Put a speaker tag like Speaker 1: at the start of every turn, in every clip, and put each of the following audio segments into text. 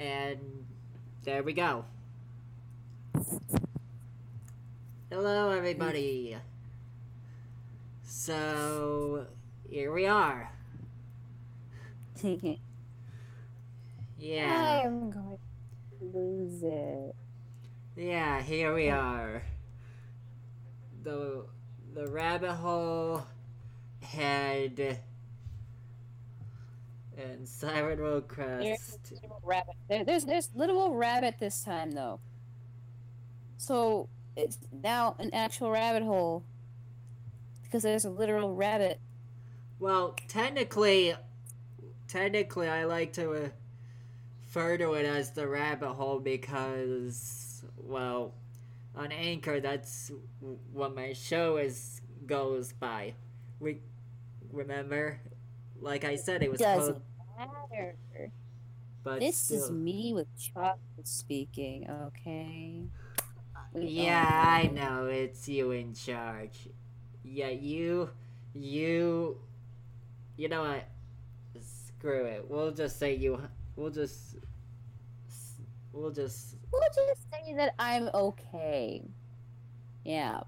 Speaker 1: And there we go. Hello, everybody. So, here we are. Take it. Yeah.
Speaker 2: I'm going to lose it.
Speaker 1: Yeah, here we are. The the rabbit hole head and Siren Road Crest.
Speaker 2: rabbit. There, there's there's literal rabbit this time though. So it's now an actual rabbit hole because there's a literal rabbit.
Speaker 1: Well, technically, technically, I like to refer to it as the rabbit hole because, well, on Anchor, that's what my show is goes by. We remember, like I said, it was
Speaker 2: Doesn't matter.
Speaker 1: but
Speaker 2: This is me with chocolate speaking. Okay. We
Speaker 1: Yeah, I know it's you in charge. Yeah, you, you, you know what? Screw it. We'll just say you. We'll just. We'll just.
Speaker 2: We'll just say that I'm okay. Yeah.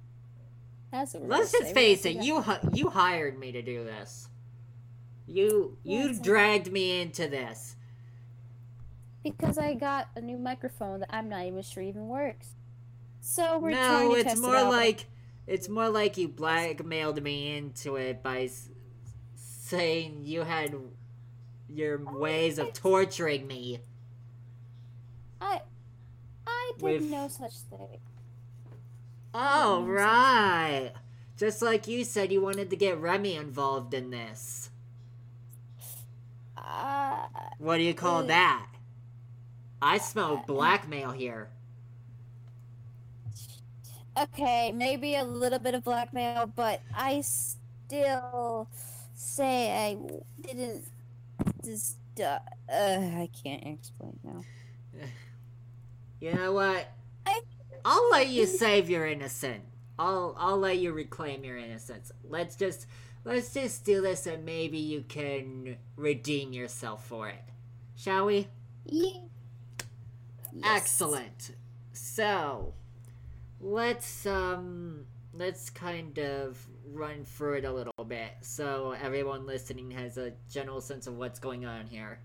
Speaker 2: That's what
Speaker 1: Let's just
Speaker 2: say.
Speaker 1: face it. You you hired me to do this. You you
Speaker 2: Yes, I-
Speaker 1: dragged me into this.
Speaker 2: Because I got a new microphone that I'm not even sure even works. So we're trying
Speaker 1: No,
Speaker 2: to
Speaker 1: it's
Speaker 2: test
Speaker 1: more
Speaker 2: it out.
Speaker 1: like it's more like you blackmailed me into it by s- saying you had your oh, ways of torturing me.
Speaker 2: I I did
Speaker 1: With-
Speaker 2: no such thing.
Speaker 1: Oh, right. Just like you said, you wanted to get Remy involved in this.
Speaker 2: Uh,
Speaker 1: What do you call
Speaker 2: Uh,
Speaker 1: that? I smell blackmail here.
Speaker 2: okay, maybe a little bit of blackmail, but I still say I didn't. Just uh, uh, I can't explain now.
Speaker 1: You know what?
Speaker 2: I-
Speaker 1: I'll let you save your innocence. I'll I'll let you reclaim your innocence. Let's just let's just do this and maybe you can redeem yourself for it. Shall we?
Speaker 2: Yeah. Yes.
Speaker 1: Excellent. So, let's um let's kind of run through it a little bit so everyone listening has a general sense of what's going on here.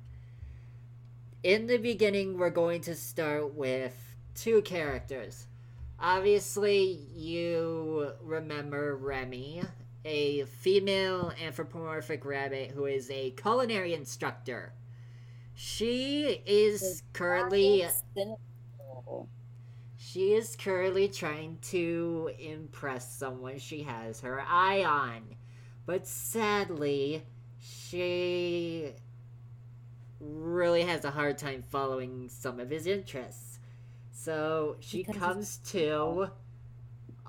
Speaker 1: In the beginning, we're going to start with two characters. Obviously, you remember Remy, a female anthropomorphic rabbit who is a culinary instructor. She is currently she is currently trying to impress someone she has her eye on. But sadly, she really has a hard time following some of his interests. So she
Speaker 2: Because
Speaker 1: comes to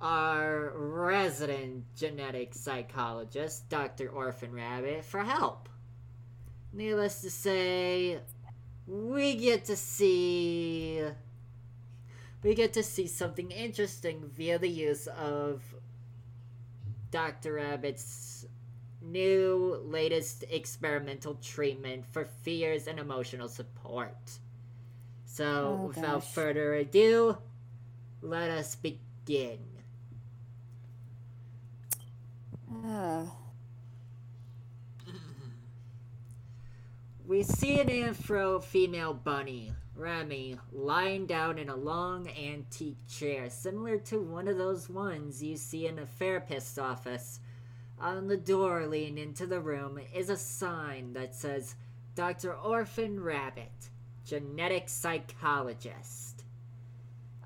Speaker 1: our resident genetic psychologist, Dr. Orphan Rabbit, for help. Needless to say, we get to see we get to see something interesting via the use of Dr. Rabbit's new latest experimental treatment for fears and emotional support. So,
Speaker 2: Oh,
Speaker 1: without
Speaker 2: gosh.
Speaker 1: further ado, let us begin.
Speaker 2: Uh,
Speaker 1: We see an Afro female bunny, Remy, lying down in a long antique chair, similar to one of those ones you see in a therapist's office. On the door leading into the room is a sign that says Dr. Orphan Rabbit, genetic psychologist.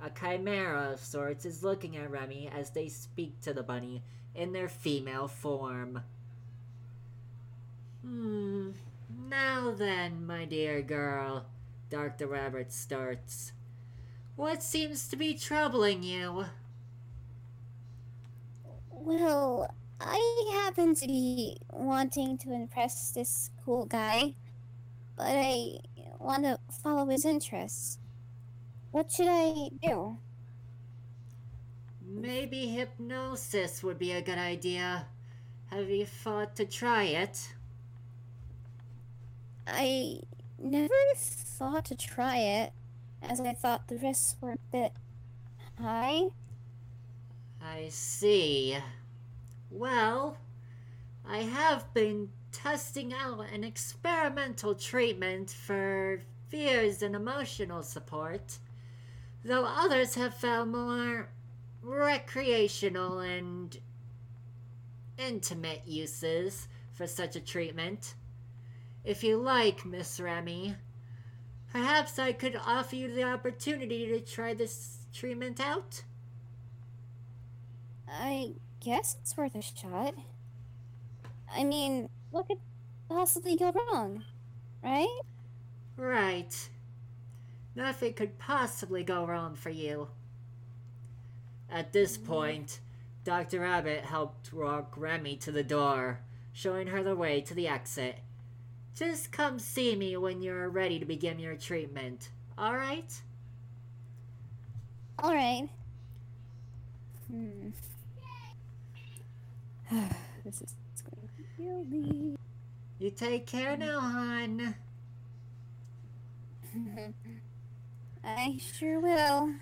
Speaker 1: A chimera of sorts is looking at Remy as they speak to the bunny in their female form. Hmm. Now then, my dear girl, Dr. Rabbit starts. What seems to be troubling you?
Speaker 2: well, I happen to be wanting to impress this cool guy, but I want to follow his interests. What should I do?
Speaker 1: Maybe hypnosis would be a good idea. Have you thought to try it?
Speaker 2: I never thought to try it, as I thought the risks were a bit high.
Speaker 1: I see. Well, I have been testing out an experimental treatment for fears and emotional support, though others have found more recreational and intimate uses for such a treatment. If you like, Miss Remy, perhaps I could offer you the opportunity to try this treatment out?
Speaker 2: I guess it's worth a shot. I mean, what could possibly go wrong? Right?
Speaker 1: Right. Nothing could possibly go wrong for you. At this point, Dr. Rabbit helped walk Remy to the door, showing her the way to the exit. Just come see me when you're ready to begin your treatment, alright?
Speaker 2: Alright. Hmm. this is going to kill me.
Speaker 1: You take care now, hon.
Speaker 2: I sure will.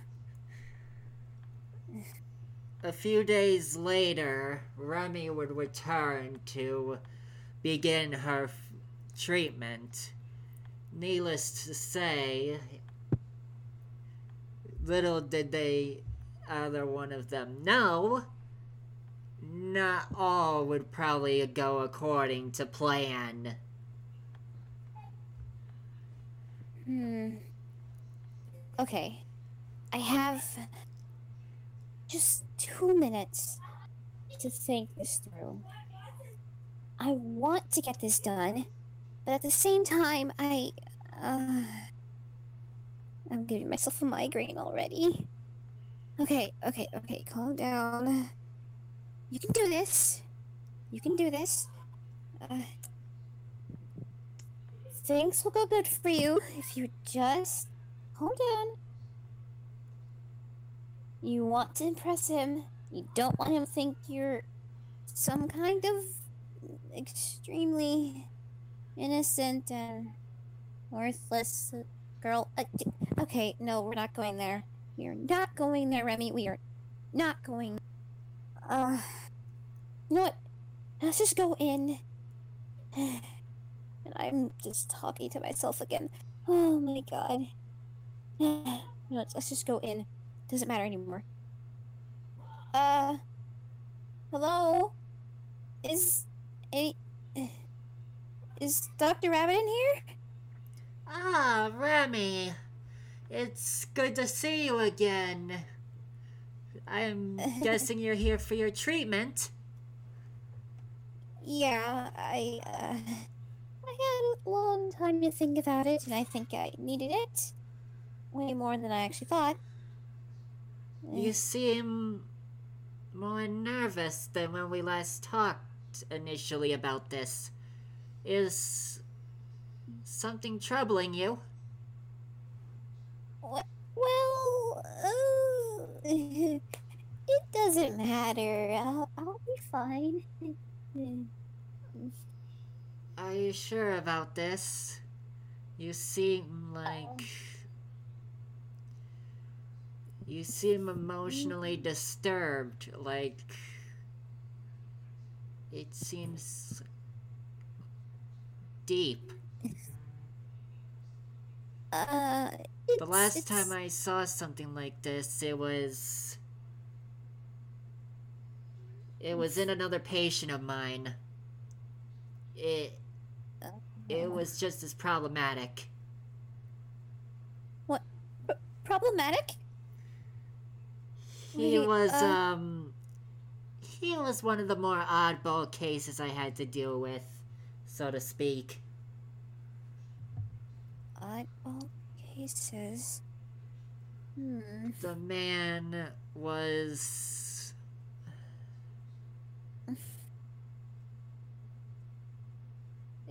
Speaker 1: A few days later, Remy would return to begin her f- treatment. Needless to say, little did they, either one of them, know, not all would probably go according to plan.
Speaker 2: Hmm. Okay. I have just two minutes to think this through. I want to get this done, but at the same time, I. Uh, I'm giving myself a migraine already. Okay, okay, okay, calm down. You can do this. You can do this. Uh, things will go good for you if you just calm down. You want to impress him. You don't want him to think you're some kind of extremely innocent and worthless girl. Okay, no, we're not going there. You're not going there, Remy. We are not going. Uh, you know what? Let's just go in. And I'm just talking to myself again. Oh my god. let's just go in. Doesn't matter anymore. Uh, hello? Is any is Dr. Rabbit in here?
Speaker 1: Ah, Remy. It's good to see you again. I'm guessing you're here for your treatment.
Speaker 2: Yeah, I uh, I had a long time to think about it, and I think I needed it way more than I actually thought.
Speaker 1: You seem more nervous than when we last talked initially about this. Is something troubling you?
Speaker 2: Well, uh, it doesn't matter. I'll, I'll be fine.
Speaker 1: Are you sure about this? You seem like. You seem emotionally disturbed. Like. It seems. deep.
Speaker 2: Uh,
Speaker 1: The last
Speaker 2: it's-
Speaker 1: time I saw something like this, it was. It was in another patient of mine. It. It was just as problematic.
Speaker 2: What problematic.
Speaker 1: He
Speaker 2: Wait,
Speaker 1: was,
Speaker 2: uh,
Speaker 1: um. He was one of the more oddball cases I had to deal with, so to speak.
Speaker 2: Oddball cases. Hmm.
Speaker 1: The man was.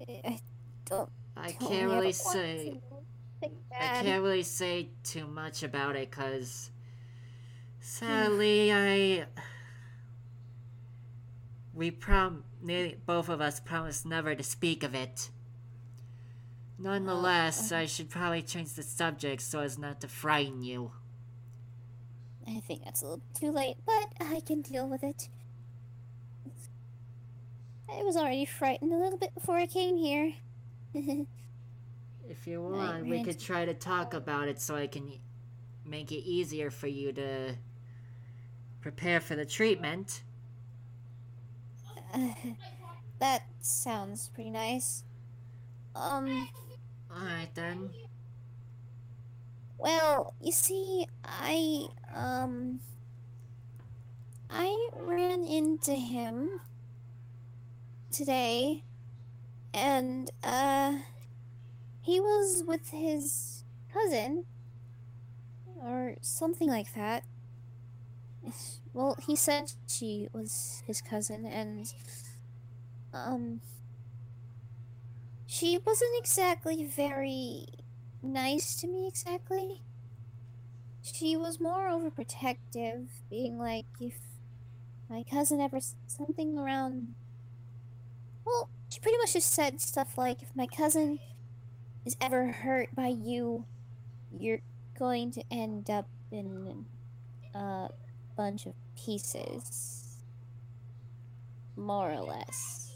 Speaker 2: I don't.
Speaker 1: I can't really say. I can't really say too much about it because sadly I we prom both of us promised never to speak of it. Nonetheless, oh, I should probably change the subject so as not to frighten you.
Speaker 2: I think that's a little too late, but I can deal with it. I was already frightened a little bit before I came here.
Speaker 1: If you want, we could try to talk about it so I can make it easier for you to prepare for the treatment.
Speaker 2: that sounds pretty nice. Um,
Speaker 1: Alright then.
Speaker 2: well, you see, I, um, I ran into him today, and, uh, he was with his cousin, or something like that. Well, he said she was his cousin, and, um, she wasn't exactly very nice to me, exactly. She was more overprotective, being like, if my cousin ever something around. Well, she pretty much just said stuff like, if my cousin is ever hurt by you, you're going to end up in a bunch of pieces. More or less.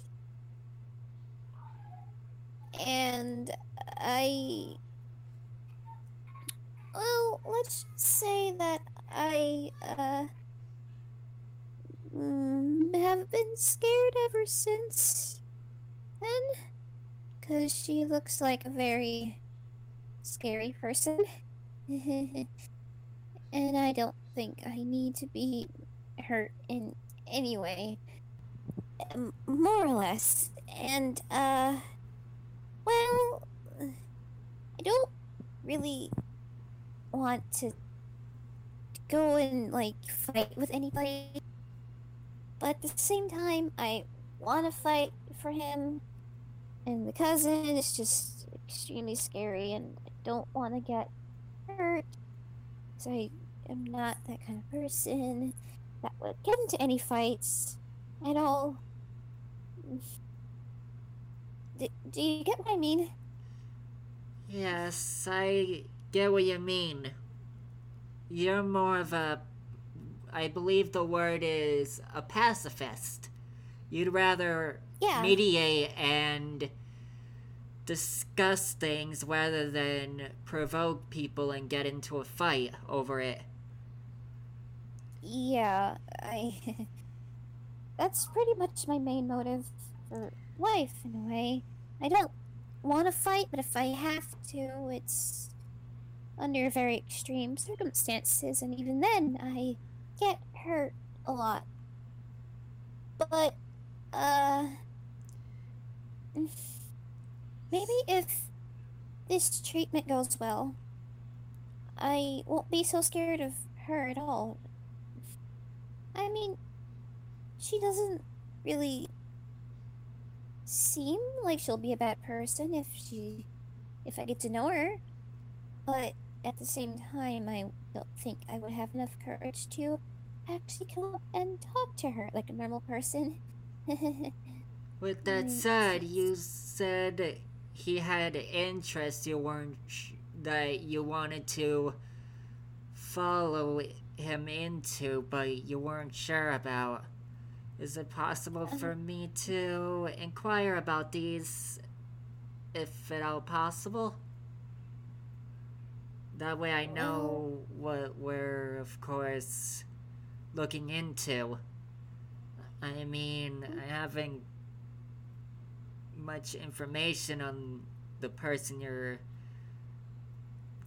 Speaker 2: And I. Well, let's say that I, uh. mm, have been scared ever since then. Because she looks like a very scary person. and I don't think I need to be hurt in any way. Um, more or less. And, uh. Well. I don't really want to go and, like, fight with anybody. But at the same time, I want to fight for him. And the cousin is just extremely scary, and I don't want to get hurt. So I am not that kind of person that would get into any fights at all. Do, do you get what I mean?
Speaker 1: Yes, I get what you mean. You're more of a. I believe the word is a pacifist. You'd rather
Speaker 2: Yeah.
Speaker 1: mediate and discuss things rather than provoke people and get into a fight over it.
Speaker 2: Yeah, I. That's pretty much my main motive for life, in a way. I don't want to fight, but if I have to, it's under very extreme circumstances, and even then, I get hurt a lot. But, uh. Maybe if this treatment goes well, I won't be so scared of her at all. I mean, she doesn't really seem like she'll be a bad person if she if I get to know her. But at the same time, I don't think I would have enough courage to actually come up and talk to her like a normal person.
Speaker 1: With that said, you said he had interest you weren't sh- that you wanted to follow him into, but you weren't sure about. Is it possible for me to inquire about these, if at all possible? That way I know oh. what we're, of course, looking into. I mean, hmm. I haven't much information on the person you're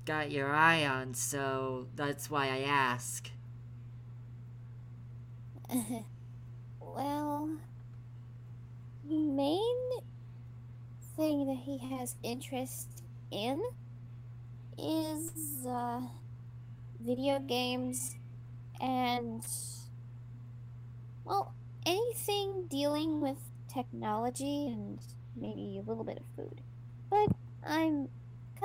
Speaker 1: got your eye on, so that's why I ask.
Speaker 2: well, the main thing that he has interest in is uh, video games and, well, anything dealing with technology and maybe a little bit of food. But I'm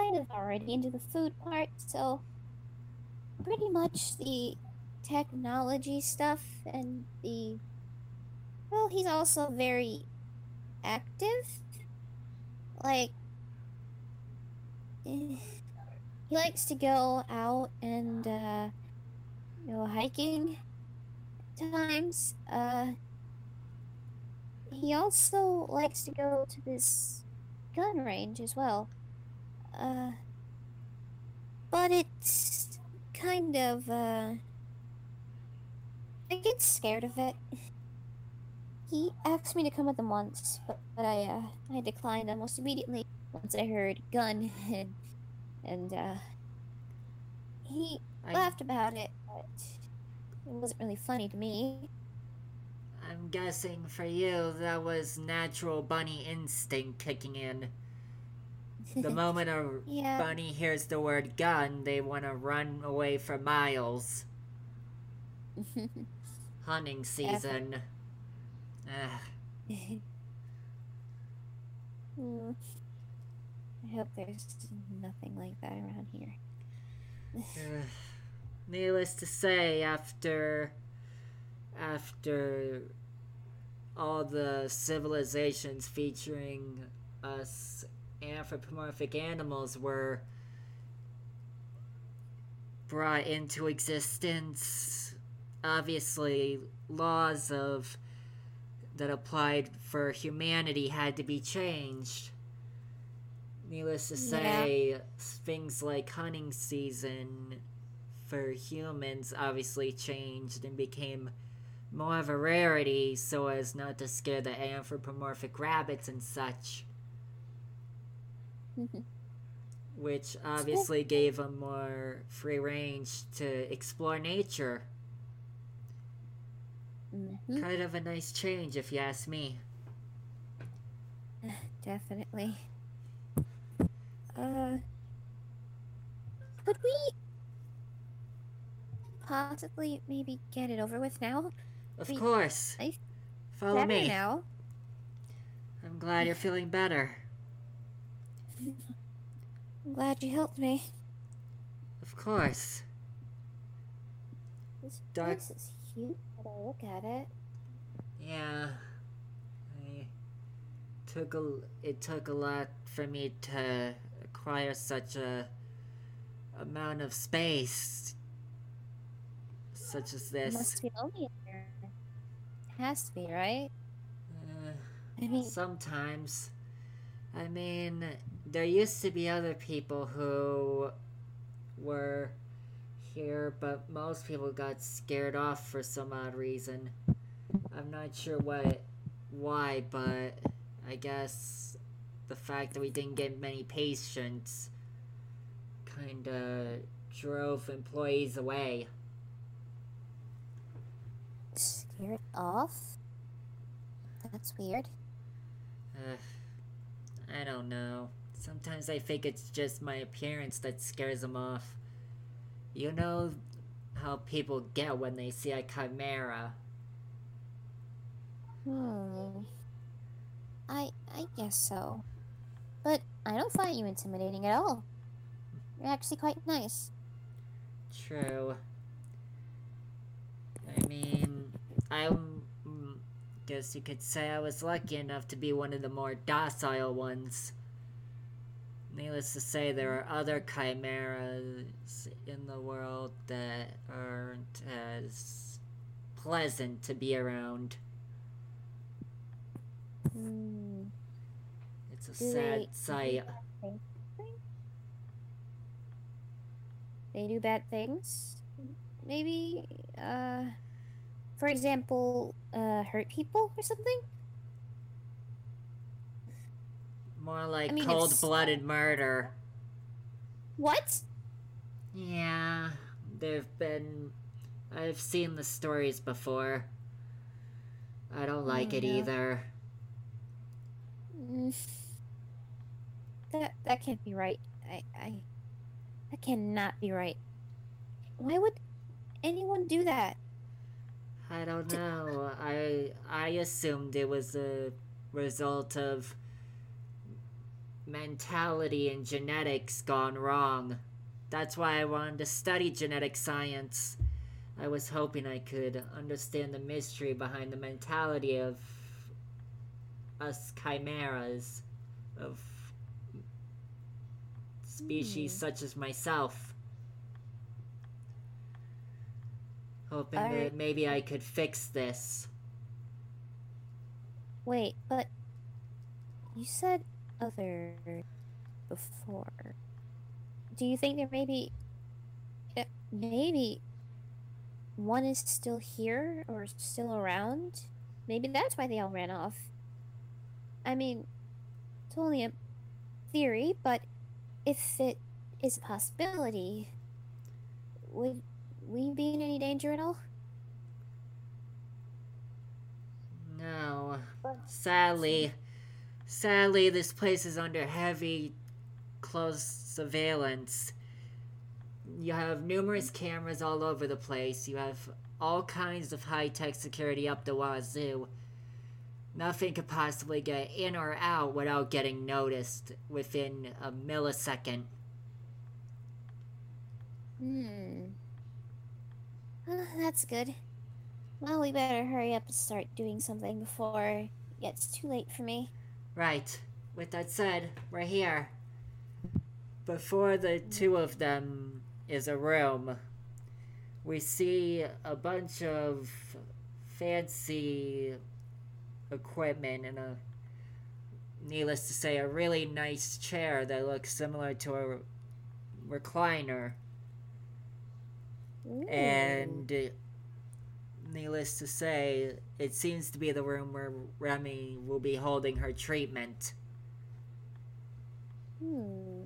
Speaker 2: kind of already into the food part, so pretty much the technology stuff and the well he's also very active like he likes to go out and uh, go hiking. Times, uh, he also likes to go to this gun range as well. Uh, but it's kind of uh, I get scared of it. He asked me to come with him once, but, but I uh, I declined almost immediately once I heard gun and and uh, he
Speaker 1: I,
Speaker 2: laughed about it, but it wasn't really funny to me.
Speaker 1: I'm guessing for you that was natural bunny instinct kicking in. The moment a
Speaker 2: yeah,
Speaker 1: bunny hears the word gun, they want to run away for miles. Hunting season.
Speaker 2: Hmm. I hope there's nothing like that around here.
Speaker 1: Ugh. Needless to say, after after all the civilizations featuring us anthropomorphic animals were brought into existence, obviously laws of that applied for humanity had to be changed. Needless to say, things like hunting season for humans obviously changed and became more of a rarity so as not to scare the anthropomorphic rabbits and such, which obviously gave them more free range to explore nature.
Speaker 2: Mhm,
Speaker 1: Kind of a nice change, if you ask me.
Speaker 2: Definitely. Uh, could we possibly maybe get it over with now?
Speaker 1: Of
Speaker 2: Wait,
Speaker 1: course.
Speaker 2: I-
Speaker 1: Follow me.
Speaker 2: now.
Speaker 1: I'm glad you're feeling better.
Speaker 2: I'm glad you helped me.
Speaker 1: Of course.
Speaker 2: This
Speaker 1: Dark-
Speaker 2: place is huge. When I look at it.
Speaker 1: Yeah. I took a it took a lot for me to acquire such a amount of space such as
Speaker 2: It
Speaker 1: this.
Speaker 2: must be lonely in there. It has to be, right?
Speaker 1: Uh,
Speaker 2: I mean,
Speaker 1: Sometimes. I mean, there used to be other people who were here, but most people got scared off for some odd reason. I'm not sure what, why, but I guess the fact that we didn't get many patients kind of drove employees away.
Speaker 2: scared off? That's weird.
Speaker 1: Uh, I don't know. Sometimes I think it's just my appearance that scares them off. You know how people get when they see a chimera.
Speaker 2: Hmm. I I guess so. But I don't find you intimidating at all. You're actually quite nice.
Speaker 1: True. I mean, I mm, guess you could say I was lucky enough to be one of the more docile ones. Needless to say, there are other chimeras in the world that aren't as pleasant to be around.
Speaker 2: Hmm.
Speaker 1: It's a
Speaker 2: Do
Speaker 1: sad
Speaker 2: they-
Speaker 1: sight.
Speaker 2: They do bad things. Maybe, uh, for example, uh, hurt people or something.
Speaker 1: More like
Speaker 2: mean,
Speaker 1: cold blooded murder.
Speaker 2: What?
Speaker 1: Yeah, there've been. I've seen the stories before. I don't like
Speaker 2: Oh,
Speaker 1: it
Speaker 2: no.
Speaker 1: either.
Speaker 2: Mm. That that can't be right. I I that cannot be right. Why would anyone do that?
Speaker 1: I don't know. I I assumed it was a result of mentality and genetics gone wrong. That's why I wanted to study genetic science. I was hoping I could understand the mystery behind the mentality of us chimeras, of species
Speaker 2: Hmm.
Speaker 1: such as myself. Hoping that maybe I could fix this.
Speaker 2: Wait, but you said other before. Do you think there may be maybe one is still here or still around? Maybe that's why they all ran off. I mean, it's only a theory, but if it is a possibility, would we be in any danger at all?
Speaker 1: No. Sadly, sadly, this place is under heavy, close surveillance. You have numerous cameras all over the place. You have all kinds of high tech security up the wazoo. Nothing could possibly get in or out without getting noticed within a millisecond.
Speaker 2: Hmm. Uh, that's good. Well, we better hurry up and start doing something before it gets too late for me.
Speaker 1: Right. With that said, we're here. Before the two of them is a room. We see a bunch of fancy equipment and a needless to say a really nice chair that looks similar to a recliner
Speaker 2: Ooh.
Speaker 1: and needless to say it seems to be the room where Remy will be holding her treatment.
Speaker 2: Hmm.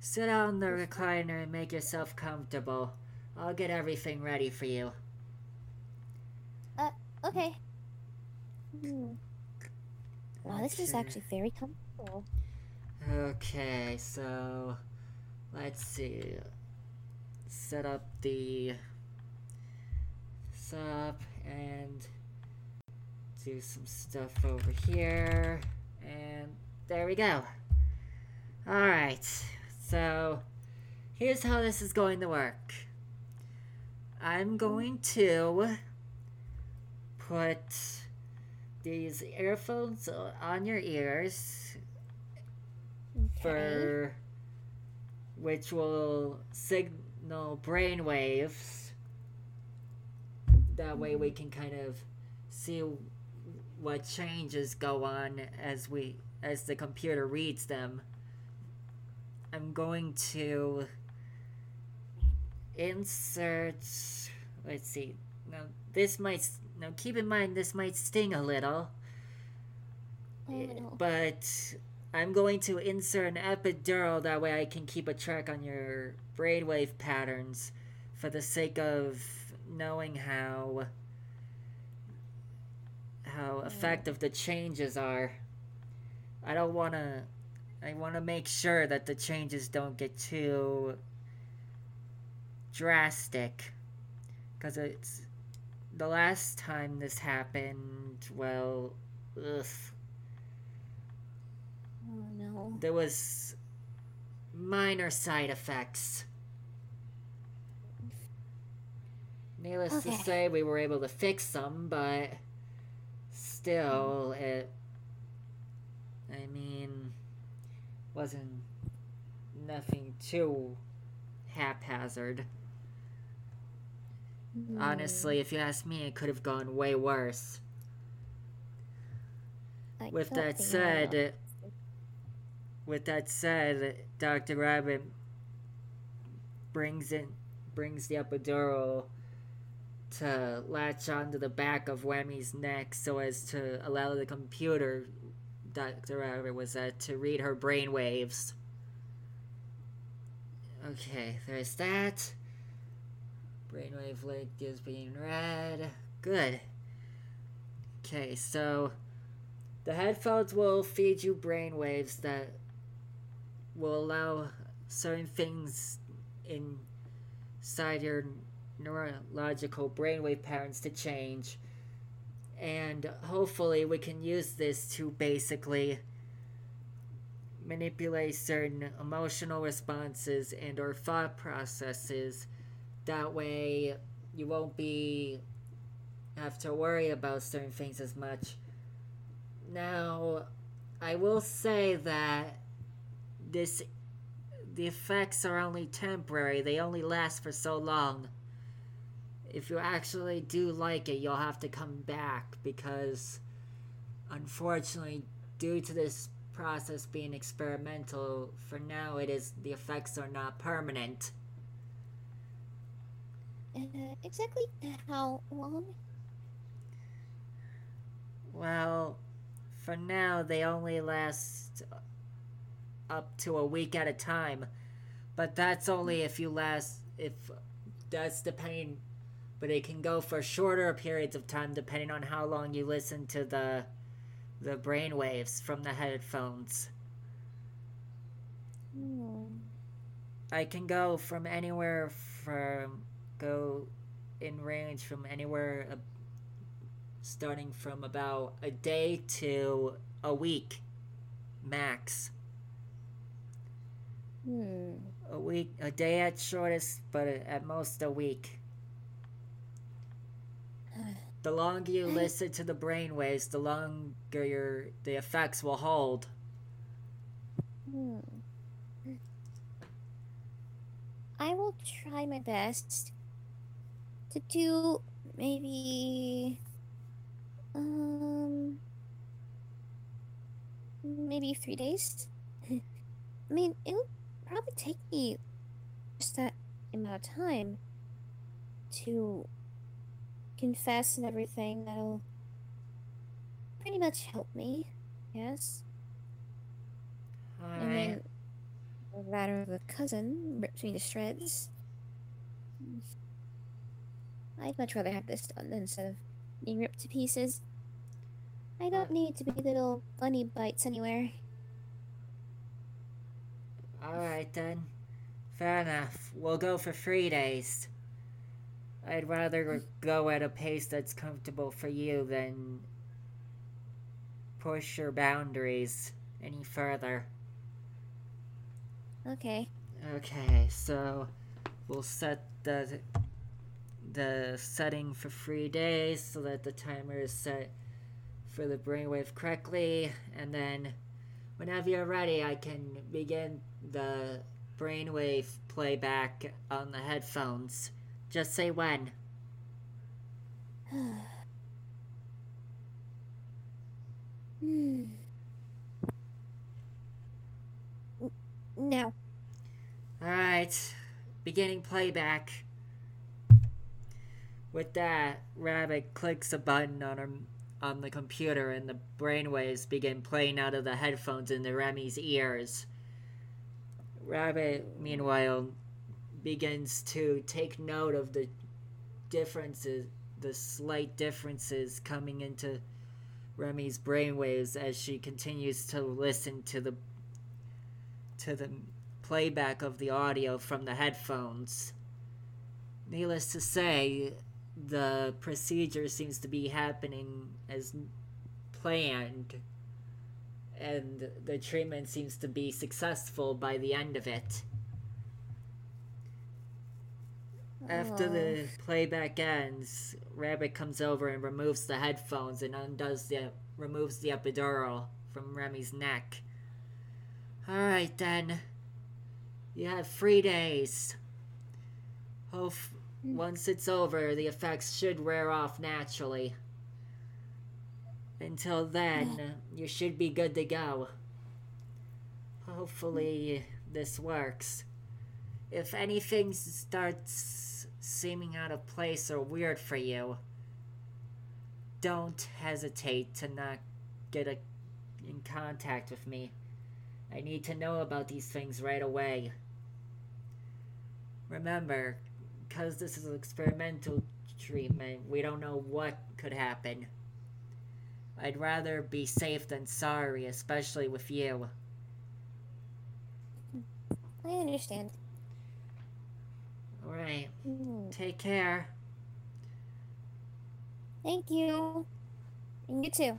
Speaker 1: Sit on the recliner and make yourself comfortable. I'll get everything ready for you.
Speaker 2: Uh, Okay. Hmm. Wow, this is actually very comfortable.
Speaker 1: Okay, so let's see. Set up the setup and do some stuff over here. And there we go. Alright, so here's how this is going to work. I'm going to put these earphones on your ears
Speaker 2: Okay.
Speaker 1: for which will signal brain waves. That way we can kind of see what changes go on as we as the computer reads them. I'm going to insert let's see. Now this might now keep in mind this might sting a little.
Speaker 2: Oh.
Speaker 1: But I'm going to insert an epidural that way I can keep a track on your brainwave patterns for the sake of knowing how how effective the changes are. I don't want to I want to make sure that the changes don't get too drastic cuz it's the last time this happened, well, ugh,
Speaker 2: Oh no.
Speaker 1: there was minor side effects. Needless to say, we were able to fix them, but still, it. I mean, wasn't nothing too haphazard.
Speaker 2: Hmm.
Speaker 1: Honestly, if you ask me, it could have gone way worse.
Speaker 2: I
Speaker 1: With that said, with that said, Dr. Rabbit brings in brings the epidural to latch onto the back of Remy's neck so as to allow the computer Dr. Rabbit was at to read her brain waves. Okay, there's that. Brainwave link is being read. Good. Okay, so the headphones will feed you brainwaves that will allow certain things inside your neurological brainwave patterns to change. And hopefully, we can use this to basically manipulate certain emotional responses and or thought processes that way you won't be have to worry about certain things as much now i will say that this the effects are only temporary, they only last for so long. If you actually do like it, you'll have to come back because, unfortunately, due to this process being experimental, for now it is the effects are not permanent.
Speaker 2: Uh, exactly how long?
Speaker 1: Well, for now they only last up to a week at a time, but that's only if you last if that's depending but it can go for shorter periods of time depending on how long you listen to the the brain waves from the headphones.
Speaker 2: Hmm.
Speaker 1: I can go from anywhere from go in range from anywhere uh, starting from about a day to a week max.
Speaker 2: Hmm.
Speaker 1: A week, a day at shortest, but at most a week. The longer you listen to the brainwaves, the longer your the effects will hold.
Speaker 2: Hmm. I will try my best to do maybe um maybe three days. I mean, it'll probably take me just that amount of time to confess and everything. That'll pretty much help me. Yes. And
Speaker 1: Alright.
Speaker 2: then the matter of a cousin ripped me to shreds. I'd much rather have this done instead of being ripped to pieces. I don't need to be little bunny bites anywhere.
Speaker 1: Alright then. Fair enough. We'll go for three days. I'd rather go at a pace that's comfortable for you than push your boundaries any further.
Speaker 2: Okay.
Speaker 1: Okay, so we'll set the the setting for three days so that the timer is set for the brainwave correctly, and then whenever you're ready, I can begin the brainwave playback on the headphones. Just say when.
Speaker 2: Hmm. N- Now.
Speaker 1: Alright, beginning playback. With that, Rabbit clicks a button on her on the computer and the brainwaves begin playing out of the headphones into Remy's ears. Rabbit, meanwhile, begins to take note of the differences, the slight differences coming into Remy's brainwaves as she continues to listen to the to the playback of the audio from the headphones. Needless to say, the procedure seems to be happening as planned, and the treatment seems to be successful by the end of it. After the playback ends, Rabbit comes over and removes the headphones and undoes the removes the epidural from Remy's neck. Alright then. You have three days. Hope hmm. once it's over, the effects should wear off naturally. Until then, you should be good to go. Hopefully, this works. If anything starts seeming out of place or weird for you, don't hesitate to not get a, in contact with me. I need to know about these things right away. Remember, because this is an experimental treatment, we don't know what could happen. I'd rather be safe than sorry, especially with you.
Speaker 2: I understand.
Speaker 1: Alright,
Speaker 2: Hmm.
Speaker 1: take care.
Speaker 2: Thank you. And you too.